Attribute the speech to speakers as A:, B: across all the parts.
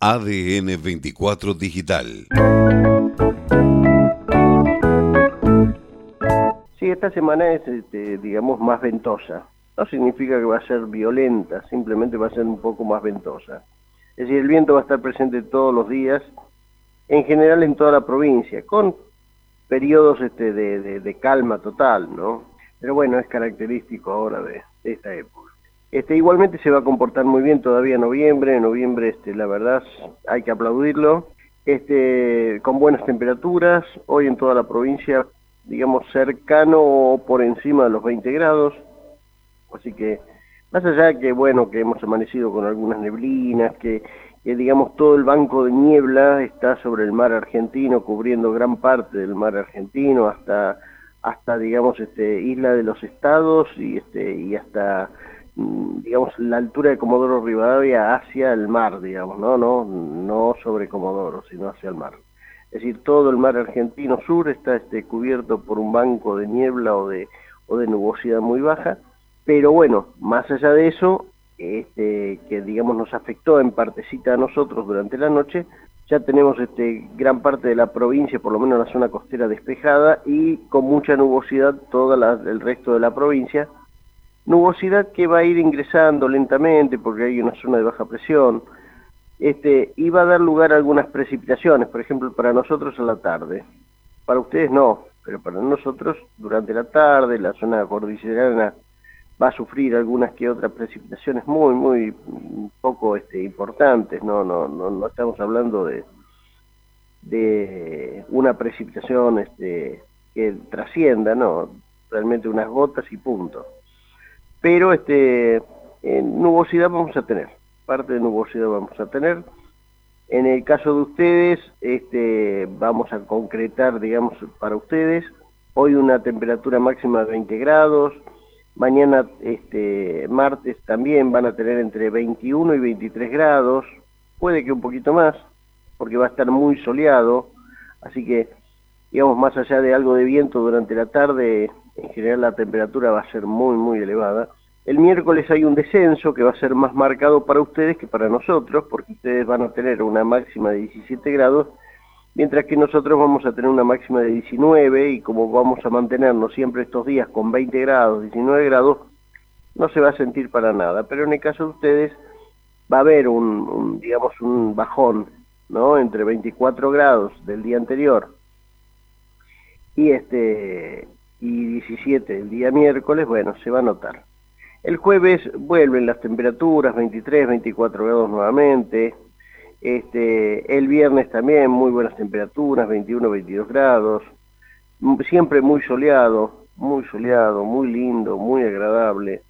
A: ADN 24 Digital.
B: Sí, esta semana es, este, digamos, más ventosa. No significa que va a ser violenta, simplemente va a ser un poco más ventosa. Es decir, el viento va a estar presente todos los días, en general en toda la provincia, con periodos este, de, calma total, ¿no? Pero bueno, es característico ahora de esta época. Este, igualmente se va a comportar muy bien todavía en noviembre, en noviembre este, la verdad hay que aplaudirlo, este, con buenas temperaturas, hoy en toda la provincia, digamos cercano o por encima de los 20 grados, así que más allá que bueno, que hemos amanecido con algunas neblinas, que, digamos todo el banco de niebla está sobre el mar argentino, cubriendo gran parte del mar argentino, hasta, hasta digamos, este, Isla de los Estados y, este, y hasta digamos, la altura de Comodoro Rivadavia hacia el mar, digamos, ¿no? No, no sobre Comodoro, sino hacia el mar. Es decir, todo el mar argentino sur está este, cubierto por un banco de niebla o de, o de nubosidad muy baja, pero bueno, más allá de eso, este, que digamos nos afectó en partecita a nosotros durante la noche, ya tenemos este, gran parte de la provincia, por lo menos la zona costera despejada y con mucha nubosidad todo el resto de la provincia, nubosidad que va a ir ingresando lentamente porque hay una zona de baja presión, este, y va a dar lugar a algunas precipitaciones, por ejemplo, para nosotros a la tarde. Para ustedes no, pero para nosotros durante la tarde la zona cordillerana va a sufrir algunas que otras precipitaciones muy, muy poco este, importantes, no, no, no, no estamos hablando de, de una precipitación este, que trascienda, no, realmente unas gotas y punto pero este, nubosidad vamos a tener, parte de nubosidad vamos a tener. En el caso de ustedes, este, vamos a concretar, digamos, para ustedes, hoy una temperatura máxima de 20 grados, mañana, este, martes también van a tener entre 21 y 23 grados, puede que un poquito más, porque va a estar muy soleado, así que, digamos, más allá de algo de viento durante la tarde, en general la temperatura va a ser muy, muy elevada. El miércoles hay un descenso que va a ser más marcado para ustedes que para nosotros, porque ustedes van a tener una máxima de 17 grados, mientras que nosotros vamos a tener una máxima de 19 y como vamos a mantenernos siempre estos días con 20 grados, 19 grados, no se va a sentir para nada. Pero en el caso de ustedes va a haber un, digamos, un bajón, ¿no? Entre 24 grados del día anterior y este y 17 el día miércoles, bueno, se va a notar. El jueves vuelven las temperaturas, 23, 24 grados nuevamente. Este, el viernes también muy buenas temperaturas, 21, 22 grados. Siempre muy soleado, muy soleado, muy lindo, muy agradable.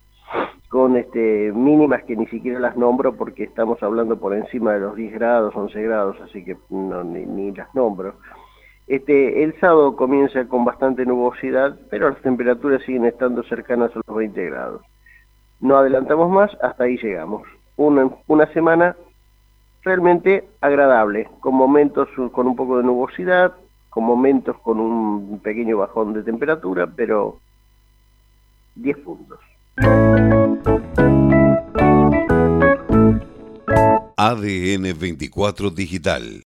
B: Con este, mínimas que ni siquiera las nombro porque estamos hablando por encima de los 10 grados, 11 grados, así que no, ni, ni las nombro. Este, el sábado comienza con bastante nubosidad, pero las temperaturas siguen estando cercanas a los 20 grados. No adelantamos más, hasta ahí llegamos. Una, una semana realmente agradable, con momentos con un poco de nubosidad, con momentos con un pequeño bajón de temperatura, pero 10 puntos.
A: ADN 24 Digital